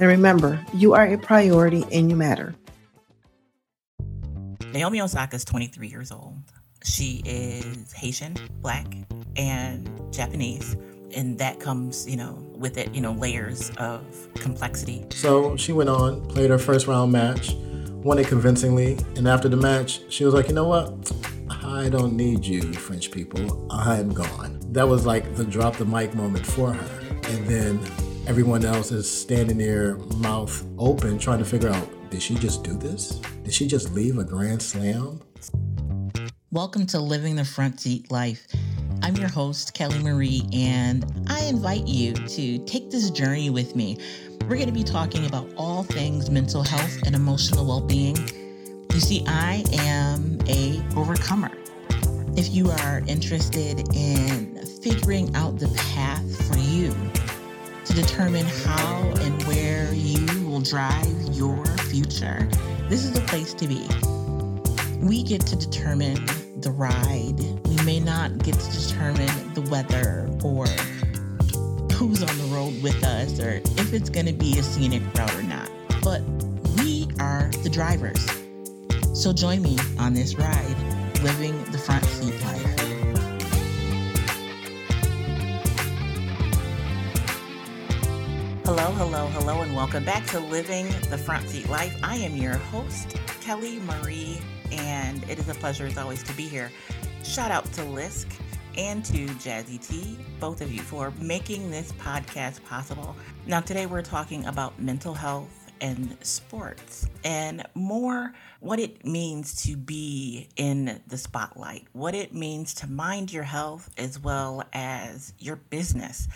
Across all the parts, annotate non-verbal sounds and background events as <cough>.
And remember, you are a priority and you matter. Naomi Osaka is 23 years old. She is Haitian, Black, and Japanese and that comes, you know, with it, you know, layers of complexity. So she went on, played her first round match, won it convincingly, and after the match, she was like, you know what? I don't need you, French people. I'm gone. That was like the drop the mic moment for her. And then everyone else is standing there, mouth open, trying to figure out did she just do this? Did she just leave a grand slam? Welcome to Living the Front Seat Life. I'm your host, Kelly Marie, and I invite you to take this journey with me. We're going to be talking about all things mental health and emotional well-being. You see, I am a overcomer. If you are interested in figuring out the path for you to determine how and where you will drive your future, this is the place to be. We get to determine the ride. We may not get to determine the weather or who's on the road with us or if it's going to be a scenic route or not. But we are the drivers. So join me on this ride, living the front seat life. Hello, hello, hello, and welcome back to Living the Front Seat Life. I am your host, Kelly Marie and it is a pleasure as always to be here. Shout out to Lisk and to Jazzy T, both of you, for making this podcast possible. Now, today we're talking about mental health and sports and more what it means to be in the spotlight, what it means to mind your health as well as your business.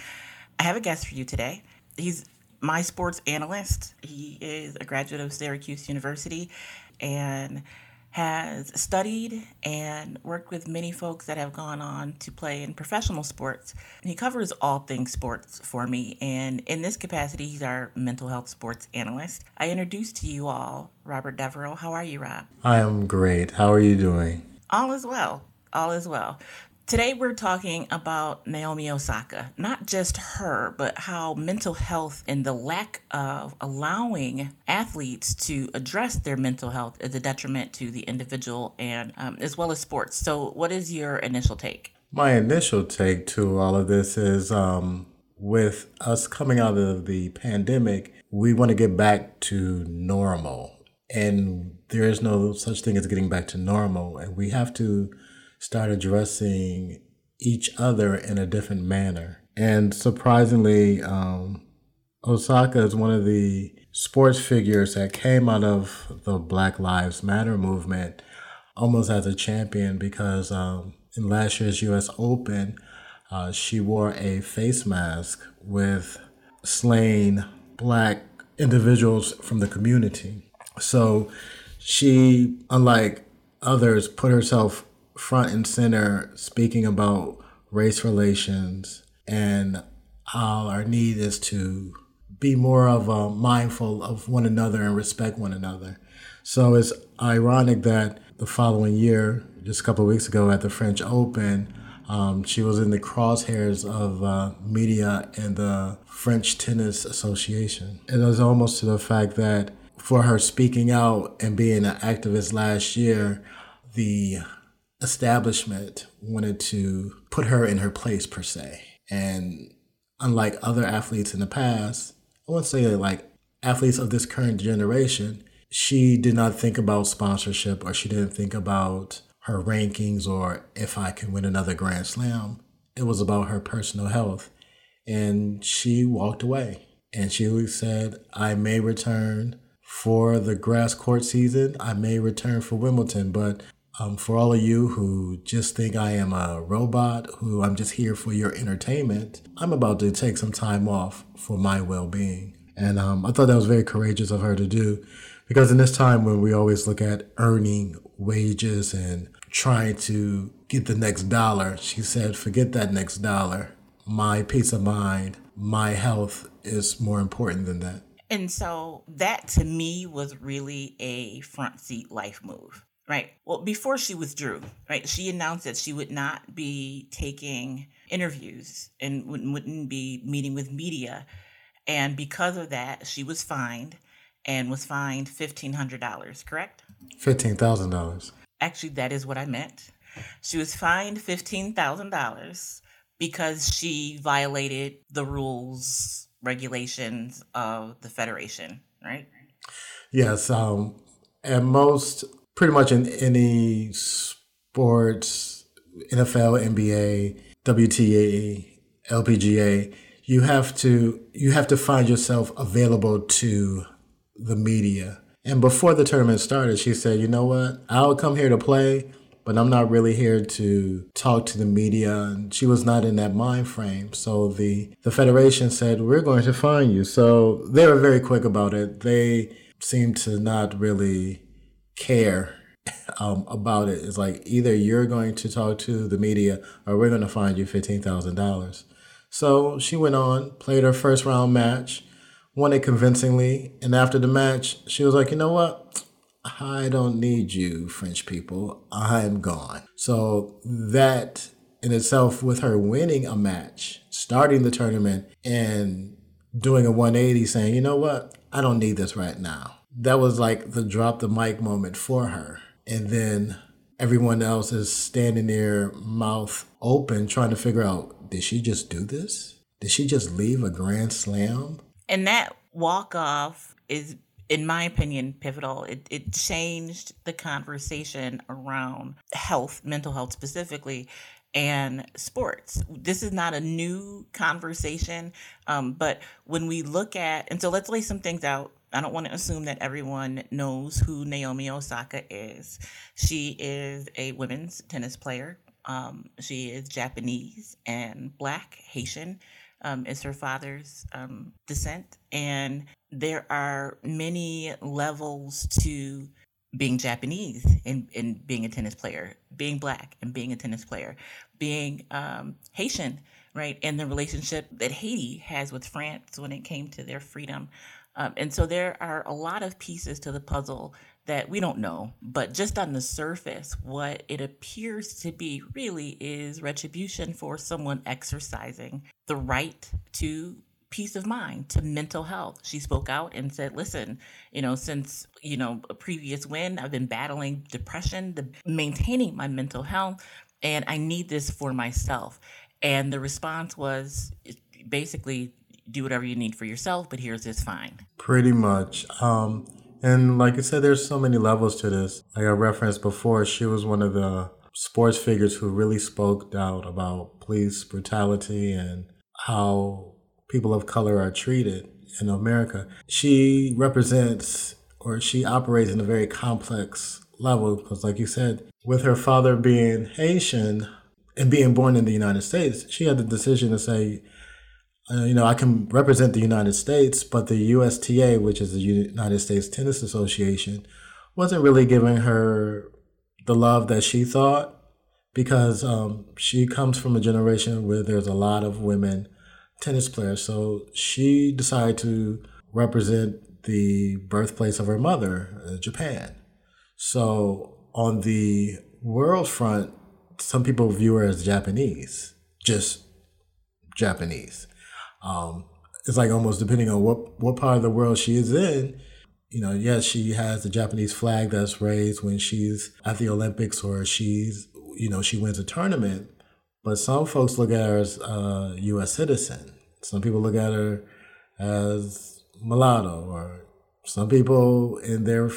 I have a guest for you today. He's my sports analyst. He is a graduate of Syracuse University and has studied and worked with many folks that have gone on to play in professional sports. He covers all things sports for me, and in this capacity, he's our mental health sports analyst. I introduce to you all Robert DeBereaux. How are you, Rob? I am great. How are you doing? All is well. All is well. Today, we're talking about Naomi Osaka, not just her, but how mental health and the lack of allowing athletes to address their mental health is a detriment to the individual and um, as well as sports. So, what is your initial take? My initial take to all of this is um, with us coming out of the pandemic, we want to get back to normal. And there is no such thing as getting back to normal. And we have to start addressing each other in a different manner. And surprisingly, um, Osaka is one of the sports figures that came out of the Black Lives Matter movement almost as a champion because um, in last year's US Open, uh, she wore a face mask with slain black individuals from the community. So she, unlike others, put herself front and center speaking about race relations and how our need is to be more of a mindful of one another and respect one another. So it's ironic that the following year, just a couple weeks ago at the French Open, um, she was in the crosshairs of uh, media and the French Tennis Association. It was almost to the fact that for her speaking out and being an activist last year, the establishment wanted to put her in her place per se. And unlike other athletes in the past, I wouldn't say like athletes of this current generation, she did not think about sponsorship or she didn't think about her rankings or if I can win another Grand Slam. It was about her personal health. And she walked away. And she said, I may return for the grass court season. I may return for Wimbledon, but um, for all of you who just think I am a robot, who I'm just here for your entertainment, I'm about to take some time off for my well being. And um, I thought that was very courageous of her to do because in this time when we always look at earning wages and trying to get the next dollar, she said, forget that next dollar. My peace of mind, my health is more important than that. And so that to me was really a front seat life move, right? Well, before she withdrew, right, she announced that she would not be taking interviews and wouldn't be meeting with media. And because of that, she was fined and was fined $1,500, correct? $15,000. Actually, that is what I meant. She was fined $15,000 because she violated the rules, regulations of the Federation, right? Yes. Um, and most, pretty much in any sports, NFL, NBA, WTA, LPGA, you have to you have to find yourself available to the media. And before the tournament started, she said, "You know what? I'll come here to play, but I'm not really here to talk to the media." And she was not in that mind frame. So the the federation said, "We're going to fine you." So they were very quick about it. They seemed to not really care um, about it. It's like either you're going to talk to the media or we're going to find you fifteen thousand dollars. So she went on, played her first round match won it convincingly. And after the match, she was like, you know what? I don't need you, French people. I'm gone. So that in itself, with her winning a match, starting the tournament, and doing a 180, saying, you know what? I don't need this right now. That was like the drop the mic moment for her. And then everyone else is standing there, mouth open, trying to figure out did she just do this? Did she just leave a grand slam? And that walk off is, in my opinion, pivotal. It, it changed the conversation around health, mental health specifically, and sports. This is not a new conversation, um, but when we look at, and so let's lay some things out. I don't want to assume that everyone knows who Naomi Osaka is. She is a women's tennis player. Um, she is Japanese and Black, Haitian um, is her father's um, descent. And there are many levels to being Japanese and, and being a tennis player, being black and being a tennis player, being um, Haitian, right? And the relationship that Haiti has with France when it came to their freedom. Um, and so there are a lot of pieces to the puzzle that we don't know, but just on the surface, what it appears to be really is retribution for someone exercising the right to peace of mind, to mental health. She spoke out and said, listen, you know, since, you know, a previous win, I've been battling depression, the, maintaining my mental health, and I need this for myself. And the response was basically, do whatever you need for yourself, but here's this fine. Pretty much. Um, and like I said, there's so many levels to this. Like I referenced before, she was one of the sports figures who really spoke out about police brutality and how people of color are treated in America. She represents or she operates in a very complex level because, like you said, with her father being Haitian and being born in the United States, she had the decision to say, uh, you know, I can represent the United States, but the USTA, which is the United States Tennis Association, wasn't really giving her the love that she thought because um, she comes from a generation where there's a lot of women tennis players. So she decided to represent the birthplace of her mother, uh, Japan. So on the world front, some people view her as Japanese, just Japanese. Um, it's like almost depending on what what part of the world she is in. You know, yes, she has the Japanese flag that's raised when she's at the Olympics or she's you know she wins a tournament. But some folks look at her as a U.S. citizen. Some people look at her as mulatto, or some people in their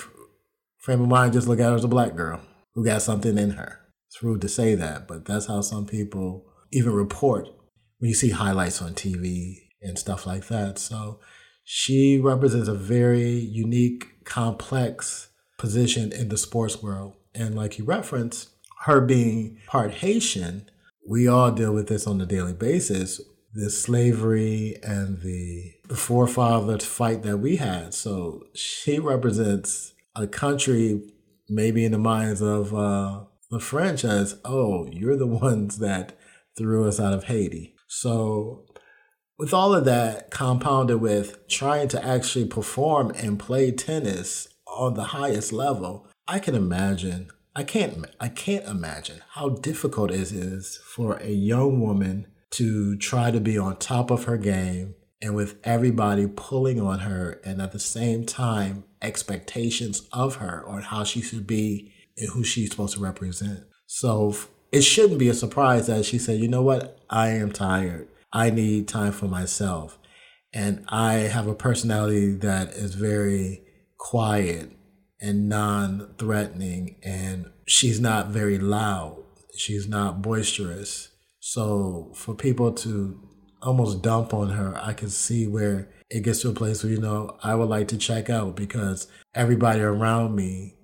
frame of mind just look at her as a black girl who got something in her. It's rude to say that, but that's how some people even report when you see highlights on TV and stuff like that. So she represents a very unique, complex position in the sports world. And like you referenced, her being part Haitian, we all deal with this on a daily basis. the slavery and the, the forefathers fight that we had. So she represents a country, maybe in the minds of uh, the French, as oh, you're the <laughs> ones that threw us out of Haiti. So with all of that compounded with trying to actually perform and play tennis on the highest level, I can imagine. I can't. I can't imagine how difficult it is for a young woman to try to be on top of her game and with everybody pulling on her, and at the same time, expectations of her on how she should be and who she's supposed to represent. So it shouldn't be a surprise that she said, "You know what? I am tired. I need time for myself." And I have a personality that is very quiet and non threatening, and she's not very loud. She's not boisterous. So for people to almost dump on her, I can see where it gets to a place where, you know, I would like to check out because everybody around me,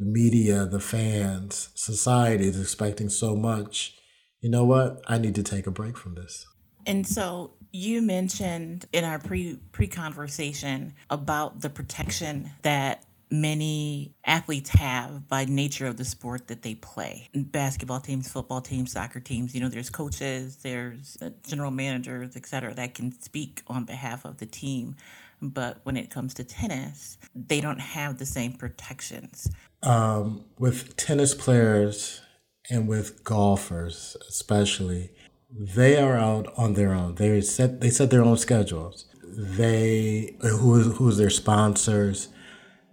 the media, the fans, society is expecting so much. You know what? I need to take a break from this. And so you mentioned in our pre pre conversation about the protection that many athletes have by nature of the sport that they play. Basketball teams, football teams, soccer teams, you know, there's coaches, there's general managers, et cetera, that can speak on behalf of the team. But when it comes to tennis, they don't have the same protections. Um, with tennis players and with golfers, especially, they are out on their own. They set they set their own schedules. They who who's their sponsors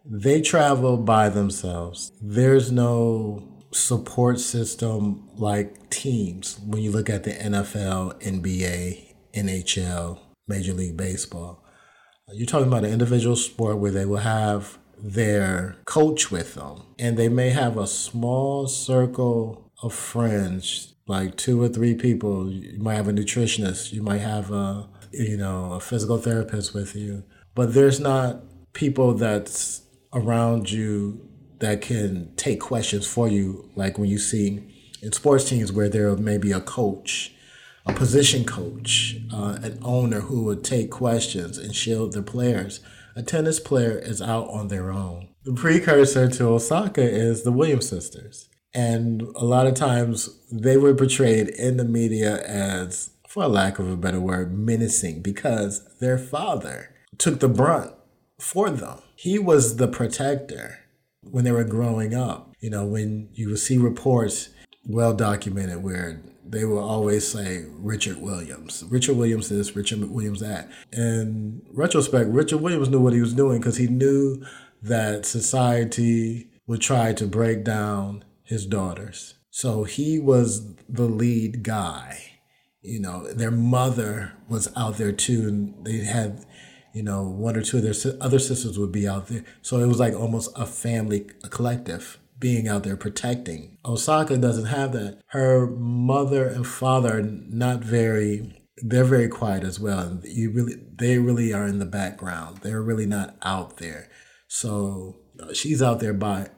they travel by themselves. There's no support system like teams when you look at the NFL, NBA, NHL, Major League Baseball. You're talking about an individual sport where they will have their coach with them, and they may have a small circle of friends, like two or three people. You might have a nutritionist, you might have a you know a physical therapist with you, but there's not people that's around you that can take questions for you, like when you see in sports teams where there may be a coach, a position coach, uh, an owner who would take questions and shield the players. A tennis player is out on their own. The precursor to Osaka is the Williams sisters. And a lot of times they were portrayed in the media as, for lack of a better word, menacing because their father took the brunt for them. He was the protector when they were growing up. You know, when you would see reports well documented where they will always say Richard Williams. Richard Williams this, Richard Williams that. In retrospect, Richard Williams knew what he was doing because he knew that society would try to break down his daughters. So he was the lead guy. You know, their mother was out there too, and they had you know, one or two of their other sisters would be out there. So it was like almost a family, a collective being out there protecting. Osaka doesn't have that. Her mother and father are not very they're very quiet as well. You really they really are in the background. They're really not out there. So uh, she's out there by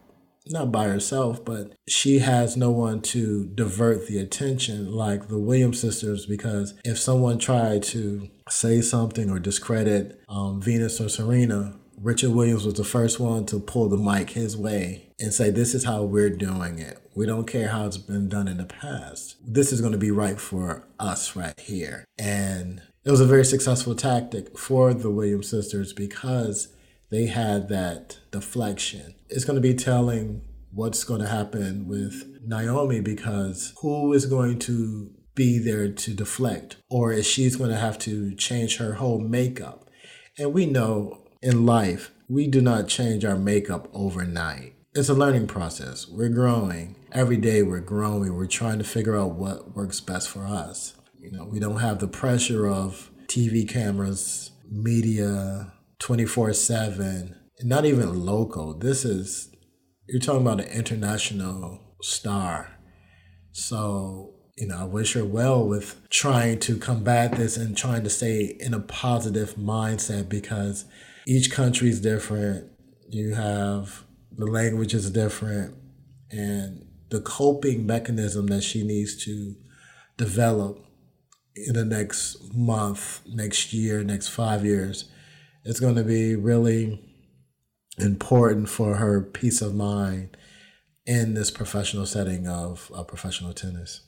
not by herself, but she has no one to divert the attention like the Williams sisters because if someone tried to say something or discredit um, Venus or Serena, Richard Williams was the first one to pull the mic his way and say, This is how we're doing it. We don't care how it's been done in the past. This is going to be right for us right here. And it was a very successful tactic for the Williams sisters because they had that deflection. It's going to be telling what's going to happen with Naomi because who is going to be there to deflect or is she's going to have to change her whole makeup and we know in life we do not change our makeup overnight. It's a learning process. We're growing. Every day we're growing. We're trying to figure out what works best for us. You know we don't have the pressure of tv cameras media 24/7 not even local. This is you're talking about an international star. So you know, I wish her well with trying to combat this and trying to stay in a positive mindset because each country is different. You have the language is different, and the coping mechanism that she needs to develop in the next month, next year, next five years, it's going to be really important for her peace of mind in this professional setting of professional tennis.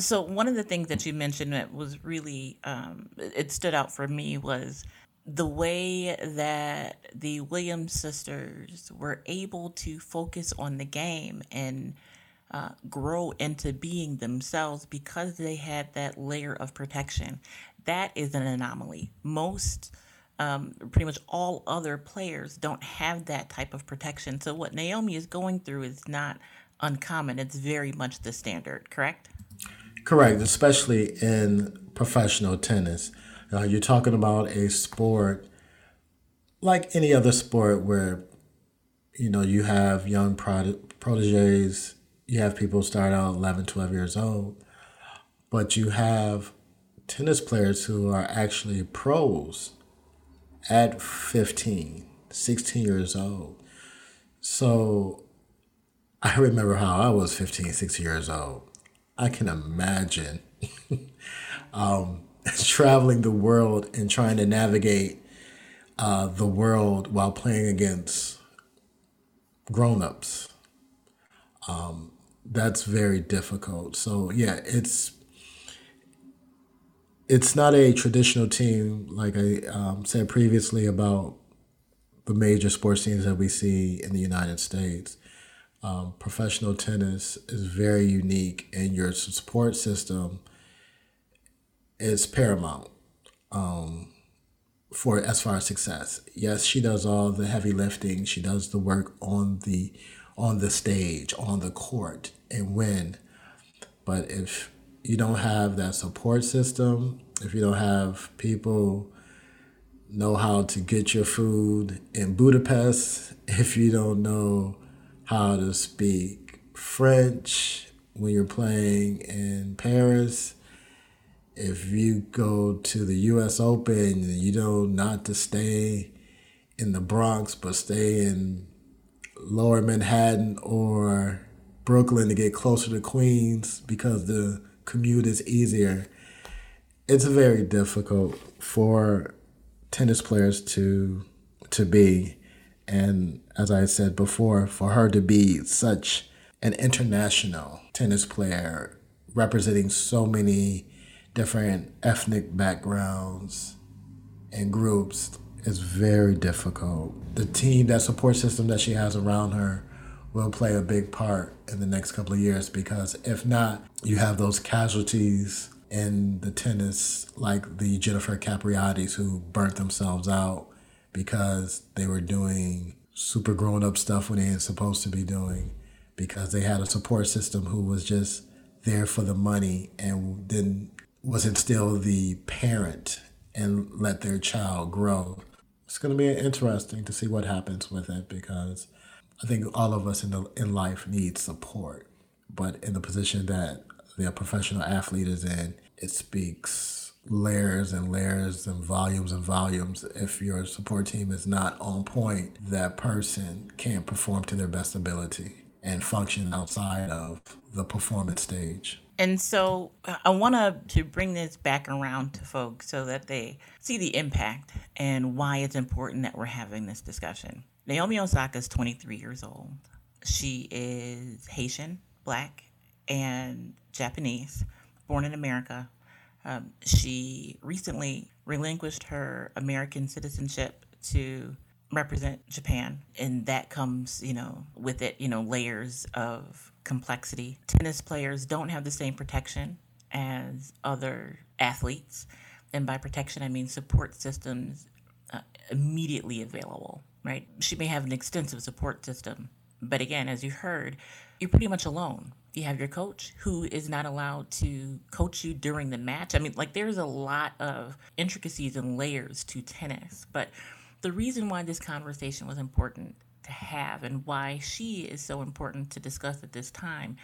So one of the things that you mentioned that was really um, it stood out for me was the way that the Williams sisters were able to focus on the game and uh, grow into being themselves because they had that layer of protection. That is an anomaly. Most, um, pretty much all other players don't have that type of protection. So, what Naomi is going through is not uncommon. It's very much the standard, correct? Correct, especially in professional tennis. Uh, you're talking about a sport like any other sport where you know you have young proteges you have people start out 11 12 years old but you have tennis players who are actually pros at 15 16 years old. So i remember how i was 15 16 years old. I can imagine <laughs> um, <laughs> traveling the world and trying to navigate uh, the world while playing against grown-ups. Um, that's very difficult. So yeah it's it's not a traditional team like i um, said previously about the major sports teams that we see in the united states. Um, professional tennis is very unique and your support system is paramount um, for as far as success. Yes, she does all the heavy lifting. She does the work on the on the stage, on the court, and win. But if you don't have that support system, if you don't have people know how to get your food in Budapest, <laughs> if you don't know how to speak French when you're playing in Paris, if you go to the U.S. Open, you know not to stay in the Bronx, but stay in Lower Manhattan or Brooklyn to get closer to Queens because the commute is easier. It's very difficult for tennis players to to be, and as I said before, for her to be such an international tennis player representing so many different ethnic backgrounds and groups is very difficult. The team, that support system that she has around her, will play a big part in the next couple of years because if not, you have those casualties in the tennis, like the Jennifer Capriatis who burnt themselves out because they were doing super grown up stuff when they ain't supposed to be doing because they had a support system who was just there for the money and didn't wasn't still the parent and let their child grow. It's going to be interesting to see what happens with it because I think all of us in the in life need support, but in the position that the professional athlete is in, it speaks layers and layers and volumes and volumes. If your support team is not on point, that person can't perform to their best ability and function outside of the performance stage. And so I want to to bring this back around to folks so that they see the impact and why it's important that we're having this discussion. Naomi Osaka is 23 years old. She is Haitian, black, and Japanese, born in America. Um, she recently relinquished her American citizenship to represent Japan, and that comes, you know, with it, you know, layers of complexity. Tennis players don't have the same protection as other athletes, and by protection, I mean support systems uh, immediately available, right? She may have an extensive support system, but again, as you heard, you're pretty much alone. You have your coach who is not allowed to coach you during the match. I mean, like, there's a lot of intricacies and layers to tennis, but the reason why this conversation was important to have and why she is so important to discuss at this time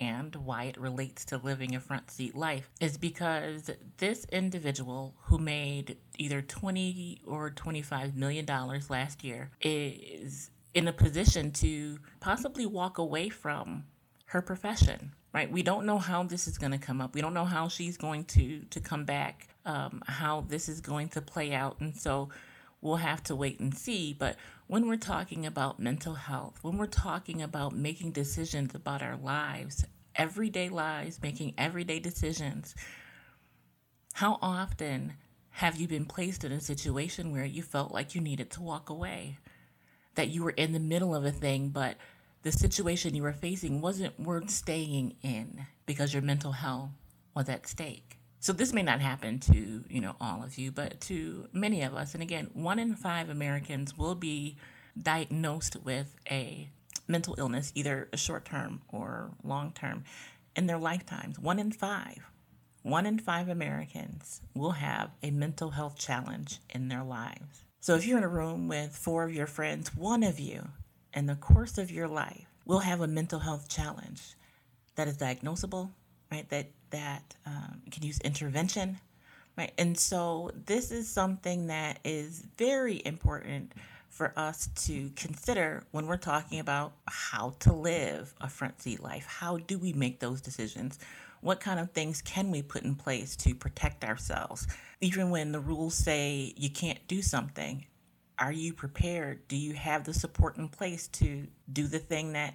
and why it relates to living a front seat life is because this individual who made either 20 or 25 million dollars last year is in a position to possibly walk away from her profession right? We don't know how this is going to come up. We don't know how she's going to to come back um, how this is going to play out. And so we'll have to wait and see. But when we're talking about mental health when we're talking about making decisions about our lives everyday lives making everyday decisions how often have you been placed in a situation where you felt like you needed to walk away that you were in the middle of a thing but the situation you were facing wasn't worth staying in because your mental health was at stake. So this may not happen to, you know, all of you, but to many of us. And again, one in five Americans will be diagnosed with a mental illness, either a short term or long term, in their lifetimes. One in five. One in five Americans will have a mental health challenge in their lives. So if you're in a room with four of your friends, one of you in the course of your life will have a mental health challenge that is diagnosable, right? That that um, can use intervention, right? And so this is something that is very important for us to consider when we're talking about how to live a front seat life. How do we make those decisions? What kind of things can we put in place to protect ourselves? Even when the rules say you can't do something, are you prepared? Do you have the support in place to do the thing that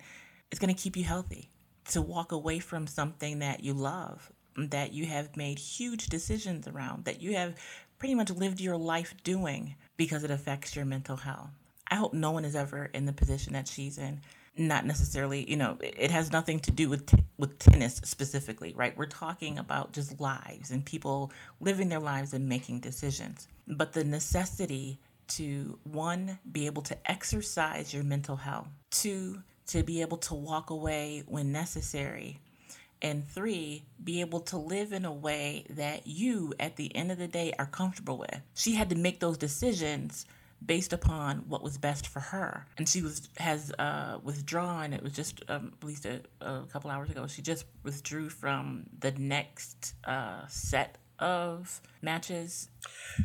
is going to keep you healthy? To walk away from something that you love, that you have made huge decisions around, that you have pretty much lived your life doing because it affects your mental health. I hope no one is ever in the position that she's in. Not necessarily, you know, it has nothing to do with t- with tennis specifically, right? We're talking about just lives and people living their lives and making decisions. But the necessity to one, be able to exercise your mental health, two, to be able to walk away when necessary, and three, be able to live in a way that you, at the end of the day, are comfortable with. She had to make those decisions based upon what was best for her, and she was has uh, withdrawn. It was just um, released a, a couple hours ago. She just withdrew from the next uh, set of matches?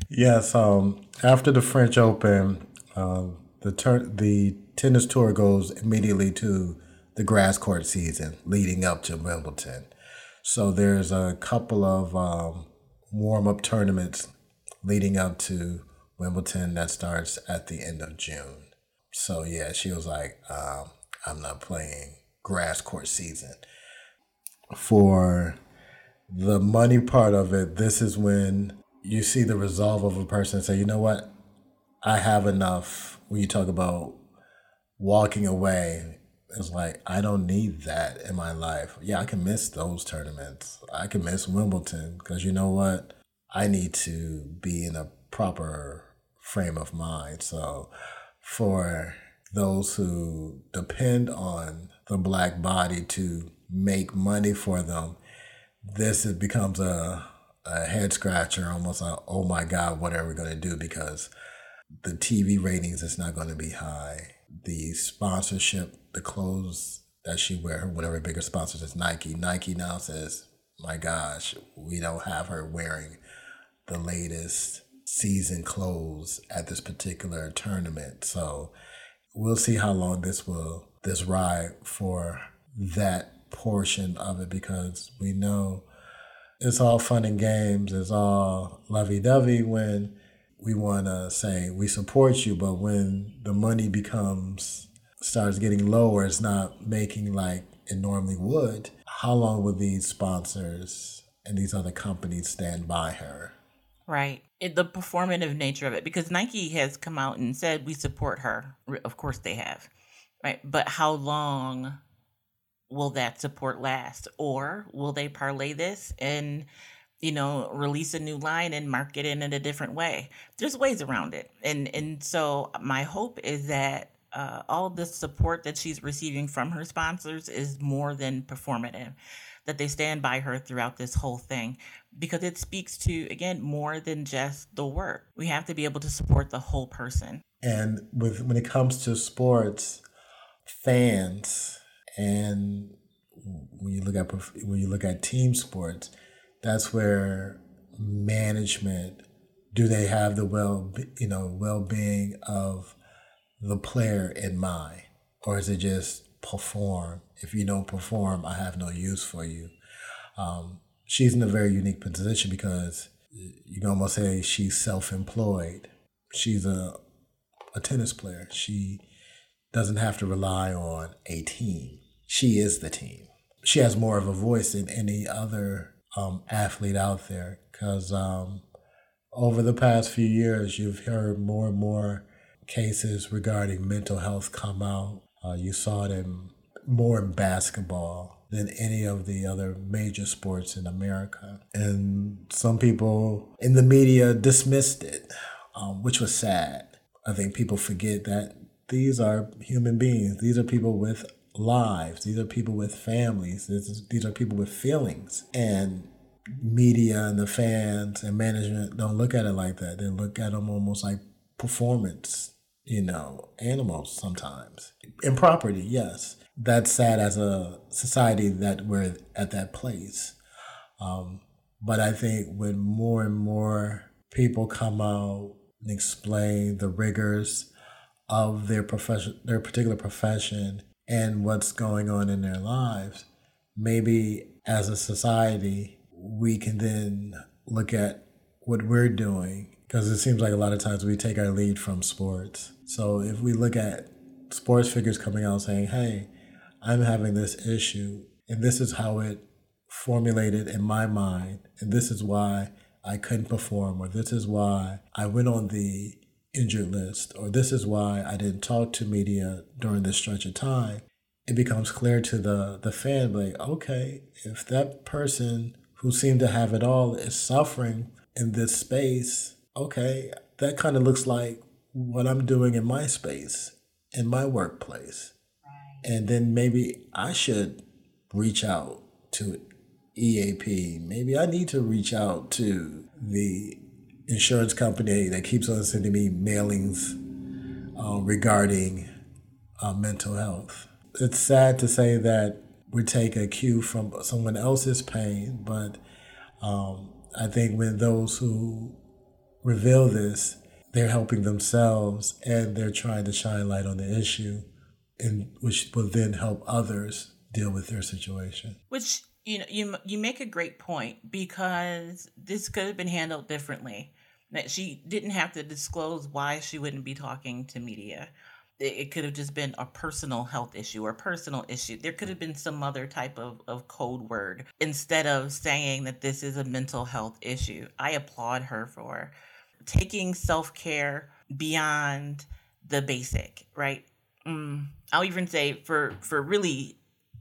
Yes. Um, after the French Open, uh, the turn the tennis tour goes immediately to the grass court season leading up to Wimbledon. So there's a couple of um, warm up tournaments leading up to Wimbledon that starts at the end of June. So yeah, she was like, um, I'm not playing grass court season. For the money part of it, this is when you see the resolve of a person say, you know what, I have enough. When you talk about walking away, it's like, I don't need that in my life. Yeah, I can miss those tournaments. I can miss Wimbledon because you know what? I need to be in a proper frame of mind. So for those who depend on the black body to make money for them, this it becomes a, a head scratcher, almost like, oh my god, what are we going to do? Because the TV ratings is not going to be high. The sponsorship, the clothes that she wear, one of her bigger sponsors is Nike. Nike now says, my gosh, we don't have her wearing the latest season clothes at this particular tournament. So we'll see how long this will this ride for that portion of it because we know it's all fun and games, it's all lovey dovey when we want to say we support you, but when the money becomes starts getting lower, it's not making like it normally would. How long will these sponsors and these other companies stand by her? Right. It, the performative nature of it, because Nike has come out and said we support her. Of course they have. Right. But how long will that support last or will they parlay this and you know release a new line and market it in a different way. There's ways around it. And and so my hope is that uh, all the support that she's receiving from her sponsors is more than performative that they stand by her throughout this whole thing because it speaks to again more than just the work. We have to be able to support the whole person. And with when it comes to sports fans and when you look at when you look at team sports, that's where management do they have the well you know well being of the player in mind, or is it just perform. If you don't perform, I have no use for you. Um, she's in a very unique position because you can almost say she's self-employed. She's a a tennis player. She doesn't have to rely on a team. She is the team. She has more of a voice than any other um, athlete out there because um, over the past few years, you've heard more and more cases regarding mental health come out. Uh, you saw it in more in basketball than any of the other major sports in America. And some people in the media dismissed it, um, which was sad. I think people forget that these are human beings. These are people with lives. These are people with families. these are people with feelings. And media and the fans and management don't look at it like that. They look at them almost like performance, you know, animals sometimes. In property, yes. That's sad as a society that we're at that place. Um, but I think when more and more people come out and explain the rigors of their profession, their particular profession, and what's going on in their lives, maybe as a society, we can then look at what we're doing because it seems like a lot of times we take our lead from sports. So if we look at sports figures coming out saying, hey, I'm having this issue, and this is how it formulated in my mind, and this is why I couldn't perform, or this is why I went on the injured list, or this is why I didn't talk to media during this stretch of time, it becomes clear to the, the fan, like, okay, if that person who seemed to have it all is suffering in this space, okay, that kind of looks like what I'm doing in my space, in my workplace. Right. And then maybe I should reach out to EAP. Maybe I need to reach out to the insurance company that keeps on sending me mailings uh, regarding uh, mental health. It's sad to say that we take a cue from someone else's pain, but um, I think when those who reveal this, they're helping themselves and they're trying to shine light on the issue, and which will then help others deal with their situation. Which you know you you make a great point because this could have been handled differently. That she didn't have to disclose why she wouldn't be talking to media it could have just been a personal health issue or personal issue. There could have been some other type of, of code word instead of saying that this is a mental health issue. I applaud her for taking self care beyond the basic, right? Mm, I'll even say for for really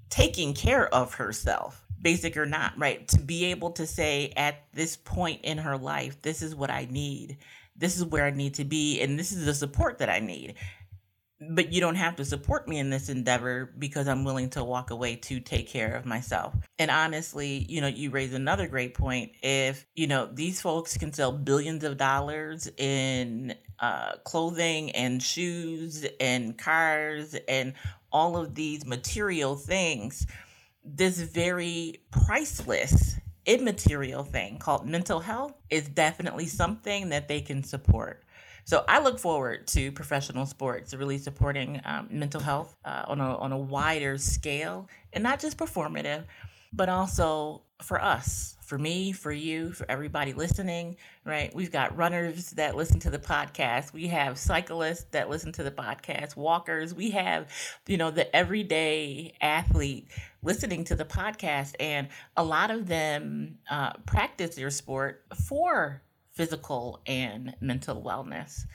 taking care of herself, basic or not, right? To be able to say at this point in her life, this is what I need. This is where I need to be, and this is the support that I need but you don't have to support me in this endeavor because I'm willing to walk away to take care of myself. And honestly, you know, you raise another great point. If, you know, these folks can sell billions of dollars in uh, clothing and shoes and cars and all of these material things, this very priceless immaterial thing called mental health is definitely something that they can support. So I look forward to professional sports really supporting um, mental health uh, on a on a wider scale, and not just performative, but also for us, for me, for you, for everybody listening. Right? We've got runners that listen to the podcast. We have cyclists that listen to the podcast. Walkers. We have, you know, the everyday athlete listening to the podcast, and a lot of them uh, practice their sport for physical and mental wellness.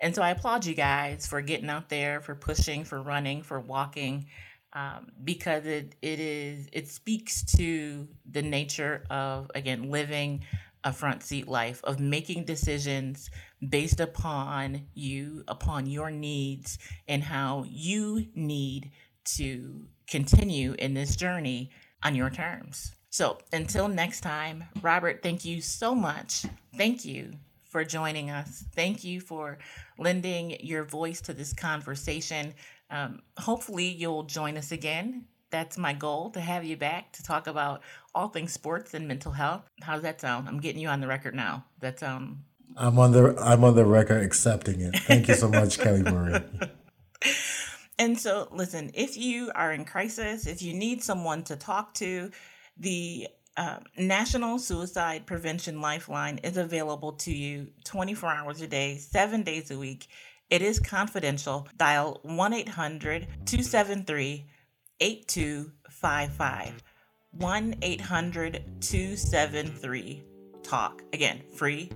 And so I applaud you guys for getting out there, for pushing, for running, for walking, um, because it it is it speaks to the nature of again living a front seat life of making decisions based upon you, upon your needs, and how you need to continue in this journey on your terms. So until next time, Robert, thank you so much. Thank you for joining us. Thank you for lending your voice to this conversation. Um, hopefully, you'll join us again. That's my goal to have you back to talk about all things sports and mental health. How does that sound? I'm getting you on the record now. That sound. I'm on the I'm on the record accepting it. Thank you so much, <laughs> Kelly Marie. And so, listen, if you are in crisis, if you need someone to talk to, the uh, National Suicide Prevention Lifeline is available to you 24 hours a day, seven days a week. It is confidential. Dial 1 800 273 8255. 1 800 273 TALK. Again, free,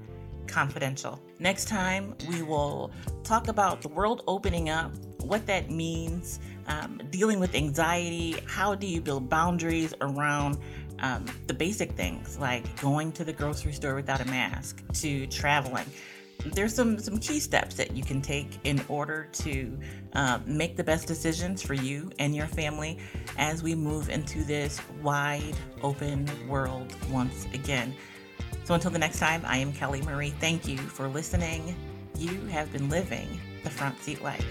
confidential. Next time, we will talk about the world opening up, what that means, um, dealing with anxiety, how do you build boundaries around um, the basic things like going to the grocery store without a mask to traveling. There's some, some key steps that you can take in order to uh, make the best decisions for you and your family as we move into this wide open world once again. So until the next time, I am Kelly Marie. Thank you for listening. You have been living the front seat life.